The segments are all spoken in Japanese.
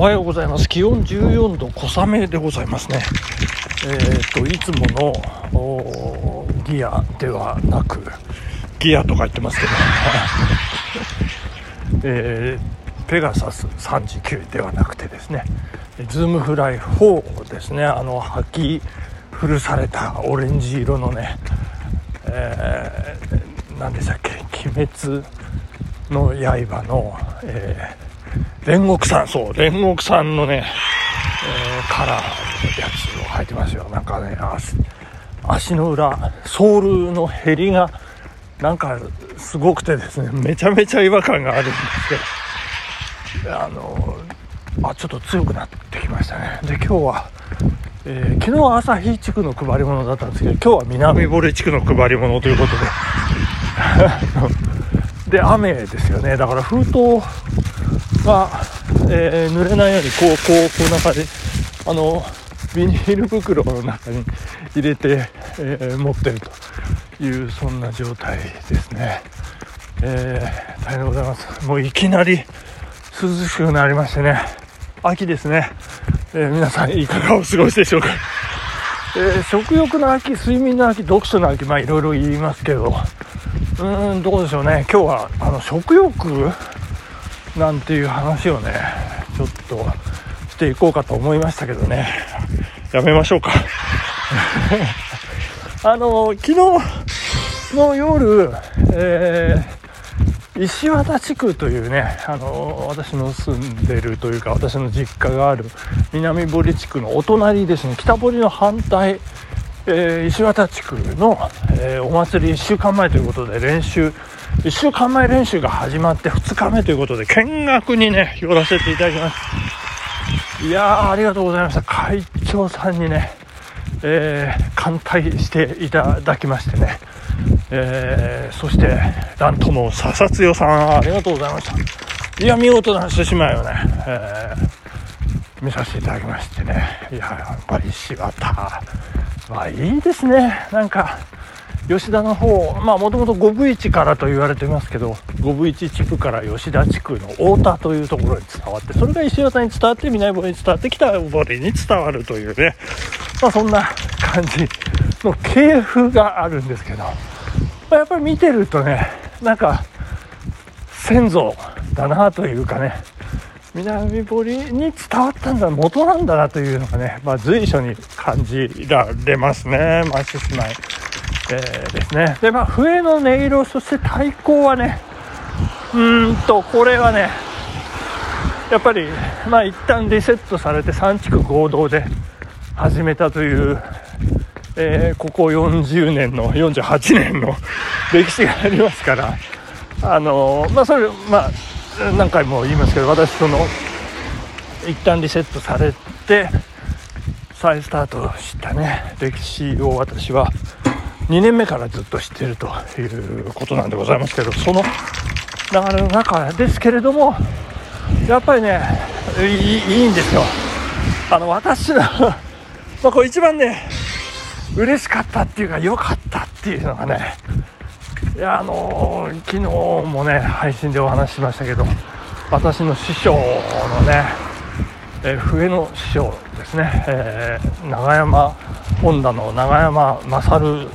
おはようございます。気温14度小雨でございますね。えー、といつものギアではなくギアとか言ってますけど。えー、ペガサス39ではなくてですね。ズームフライ4ですね。あの履き古されたオレンジ色のね、えー、何でしたっけ？鬼滅の刃の、えー、煉獄さん。そう煉獄さんのね、えー、カラーのやつを履いてますよ。なんかね足の裏ソールの減りがなんかすごくてですねめちゃめちゃ違和感があるんですけど。あのあちょっと強くなってきましたね。で今日は、えー、昨日は旭地区の配り物だったんですけど今日は南。堀地区の配り物ということで。で雨ですよね。だから封筒が、えー、濡れないようにこうこうこう中であのビニール袋の中に入れて、えー、持ってるというそんな状態ですね、えー、大変でございます。もういきなり涼しくなりましてね。秋ですね、えー、皆さんいかがお過ごしでしょうか、え食欲の秋睡眠の秋読書の秋まあいろいろ言いますけど。うーんどうでしょうね。今日はあの食欲なんていう話をねちょっとしていこうかと思いましたけどね。やめましょうか。あの昨日の夜、えー、石渡地区というね、あの私の住んでるというか私の実家がある南堀地区のお隣ですね。北堀の反対、えー、石渡地区の、えー、お祭り1週間前ということで練習1週間前練習が始まって2日目ということで見学にね寄らせていただきます。いやーありがとうございました。会長さんにね、えー、歓待していただきましてね、えー、そしてなんとも笹強さんありがとうございました。いや見事な獅子舞をね、えー、見させていただきましてね。いややっぱり柴田。まあいいですね。なんか吉田の方、まあもともと五分市からと言われていますけど、五分市地区から吉田地区の太田というところに伝わって、それが石渡に伝わって、南堀に伝わって、北堀に伝わるというね、まあそんな感じの系譜があるんですけど、まあ、やっぱり見てるとね、なんか、先祖だなというかね、南堀に伝わったんだ、元なんだなというのがね、まあ随所に感じられますね、まあ、獅子舞。えー、ですね。で、まあ、笛の音色、そして太鼓はね、うーんと、これはね、やっぱり、まあ、一旦リセットされて3地区合同で始めたという、えー、ここ40年の、48年の歴史がありますから、あのー、まあ、それ、まあ、何回も言いますけど、私、その、一旦リセットされて、再スタートしたね、歴史を私は、2年目からずっと知っているということなんでございますけどその流れの中ですけれどもやっぱりねいいんですよ。あの私のまこれ一番ね嬉しかったっていうか良かったっていうのがねいやあのー、昨日もね配信でお話ししましたけど私の師匠のね、え、笛の師匠ですね、えー、長山本田の長山勝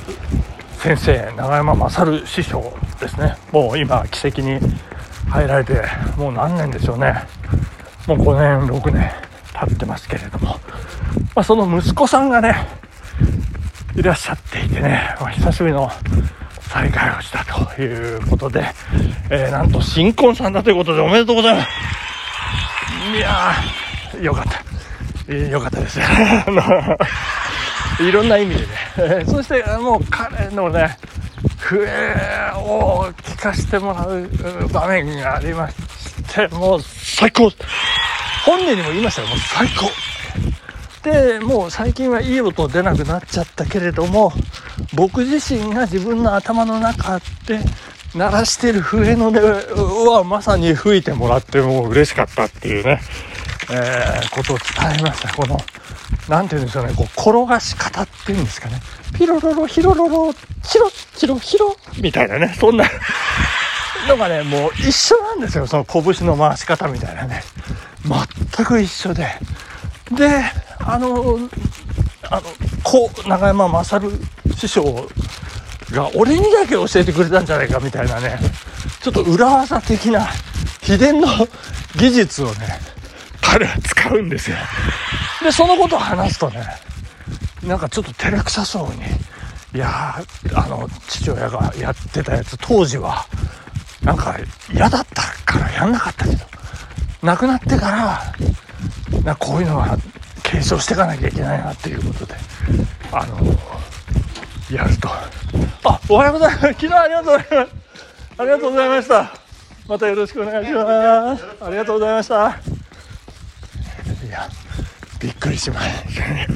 先生長山勝師匠ですね。もう今奇跡に入られてもう何年でしょうね。もう5年6年経ってますけれども、まあ、その息子さんがねいらっしゃっていてね、まあ、久しぶりの再会をしたということで、えー、なんと新婚さんだということでおめでとうございます。いやーよかった、えー、よかったです。いろんな意味でね。そしてもう彼のね、笛を聞かせてもらう場面がありまして、もう最高本人にも言いましたよ、もう最高で、もう最近はいい音出なくなっちゃったけれども、僕自身が自分の頭の中で鳴らしてる笛の音はまさに吹いてもらってもう嬉しかったっていうね、えー、ことを伝えました。このなんて言うんでしょうね、こう、転がし方っていうんですかね。ピロロロ、ヒロロロ、チロチロ、ヒロみたいなね、そんな のがね、もう一緒なんですよ、その拳の回し方みたいなね。全く一緒で。であのあのこう永山勝師匠が俺にだけ教えてくれたんじゃないかみたいなね。ちょっと裏技的な秘伝の技術をね彼は使うんですよでそのことを話すとねなんかちょっと照れくさそうにいやあの父親がやってたやつ当時はなんか嫌だったからやんなかったけど亡くなってからなこういうのは継承していかなきゃいけないなっていうことであのやると。あおはようございます。昨日ありがとうございます。ありがとうございました。またよろしくお願いします。ありがとうございました。びっくりしましたね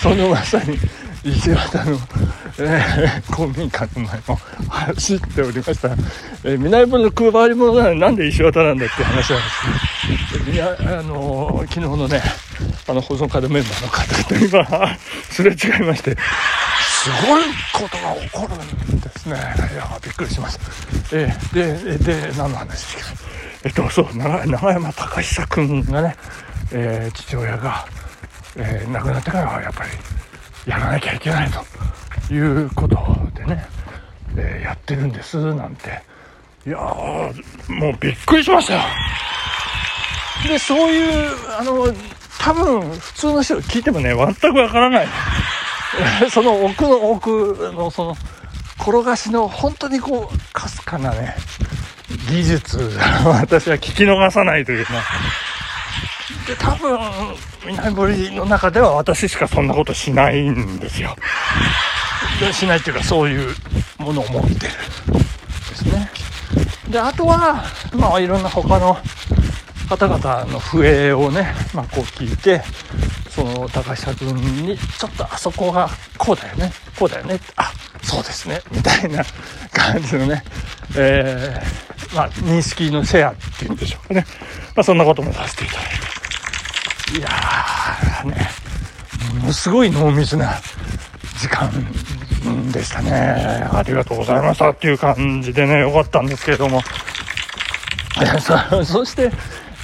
そのまさに石渡の、えー、公民館の前を走っておりました。えー、南部の配り物なのになんで石渡なんだって話なんですけど、いや、あのー、昨日のね、あの保存カードメンバーの方々今、すれ違いまして、すごいことが起こるんですね。いや、びっくりしました。えー、で、で、何の話ですかえっと、そう、長長山隆久君がね、えー、父親が、えー、亡くなってからはやっぱりやらなきゃいけないということでね、えー、やってるんですなんて。いやもうびっくりしましたよ。でそういうあの多分普通の人聞いてもね全くわからない。その奥の奥のその転がしの本当にこうかすかなね技術 私は聞き逃さないというか。で多分南堀の中では私しかそんなことしないんですよ。しないっていうかそういうものを持ってるですね。であとはまあいろんな他の方々の笛をね、まあ、こう聞いてその高久君にちょっとあそこがこうだよねこうだよねあそうですねみたいな感じのね、えー、まあ、認識のシェアっていうんでしょうかね、まあ、そんなこともさせていただいて。いやーねものすごい濃密な時間でしたね。ありがとうございましたっていう感じでねよかったんですけれども。そ そして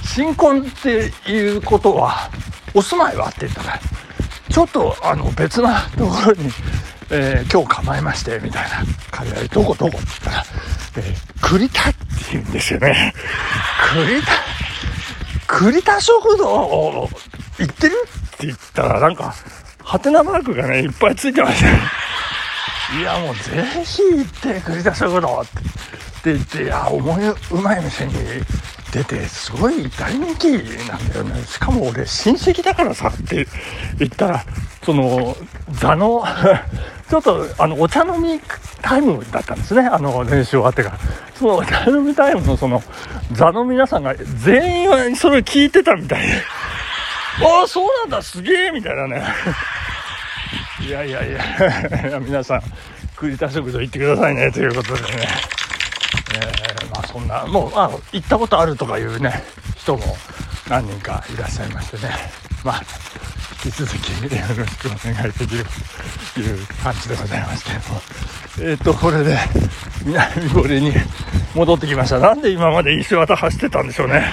新婚っていうことはお住まいはって言ったらちょっとあの別なところに、えー、今日構えましてみたいな。彼はどこどこって言ったら、えー、栗田って言うんですよね。栗田栗田食堂行ってる？って言ったら、なんか、ハテナマークがね、いっぱいついてました。いや、もうぜひ行って、栗田食堂って言って、いや、思いうまい店に出て、すごい大人気なんだよね。しかも俺、親戚だからさって言ったら、その、座の ちょっと、あの、お茶飲みタイムだったんですね。あの、練習終わってから。そのお茶飲みタイムのその、座の皆さんが全員それを聞いてたみたいで。ああ、そうなんだ、すげえみたいなね。いやいやいや、皆さん、栗田食堂行ってくださいね、ということでね。えー、まあそんな、もう、あ行ったことあるとかいうね、人も何人かいらっしゃいましてね。まあ、引き続きよろしくお願いできるという感じでございましてもえっ、ー、とこれで南堀に戻ってきました。なんで今まで石渡走ってたんでしょうね。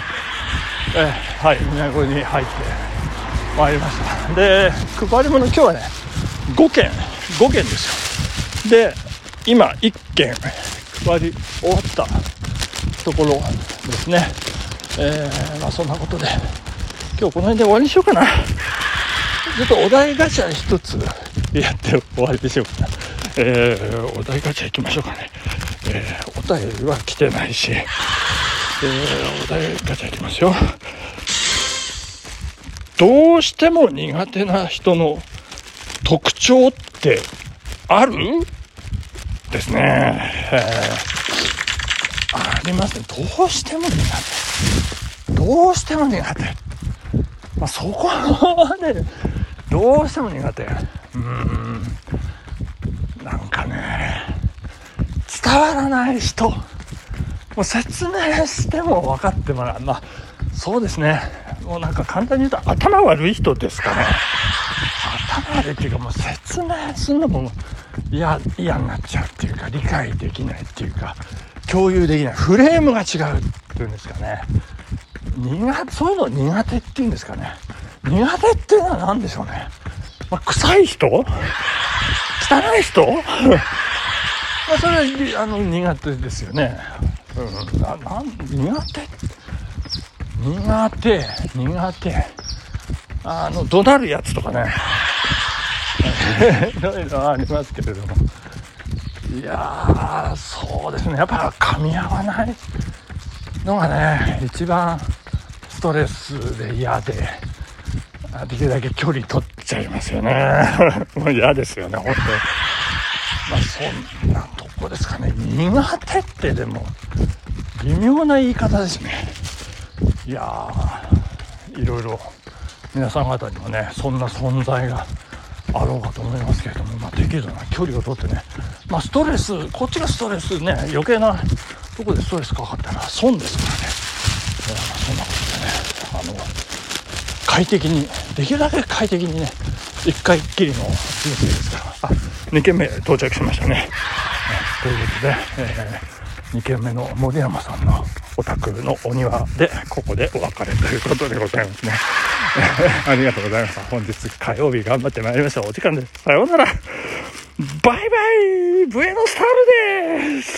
えー、はい南堀に入ってまいりました。で配り物今日はね5件5件ですよ。で今1件配り終わったところですね。えー、まあそんなことで今日この辺で終わりにしようかな。ちょっとお題ガチャ一つやって終わりでしょうか。えー、お題ガチャ行きましょうかね。えー、お便りは来てないし、えー、お題ガチャ行きますよ。どうしても苦手な人の特徴ってある？ですね。えー、ありますね。どうしても苦手。どうしても苦手。まあ、そこまでどうしても苦手。うん。なんかね伝わらない人。もう説明しても分かってもらう。まあそうですね。もうなんか簡単に言うと頭悪い人ですかね。頭悪いっていうかもう説明するのも嫌嫌になっちゃうっていうか理解できないっていうか共有できない。フレームが違うっていうんですかね。苦そういうの苦手っていうんですかね。苦手っていうのは何でしょうね、まあ、臭い人？汚い人？まあそれはあの苦手ですよね、うん、ななん苦手？苦手苦手。あの怒鳴るやつとかね。いろいろありますけれども。いやそうですね。やっぱ噛み合わないのがね一番ストレスで嫌でできるだけ距離取っちゃいますよね。もう嫌ですよね本当に。まあそんなとこですかね。苦手ってでも微妙な言い方ですね。いやいろいろ皆さん方にもねそんな存在があろうかと思いますけれども、まあ、適度な距離をとってね、まあ、ストレスこっちがストレスね余計なとこでストレスかかったら損ですからね、えー、そんなことでねあの快適にできるだけ快適にね1回きりの人生ですからあ2軒目到着しましたね、ね、ということで、えー、2軒目の森山さんのお宅のお庭でここでお別れということでございますね ありがとうございました。本日火曜日頑張ってまいりました。お時間です。さようなら。バイバイブエノスタールです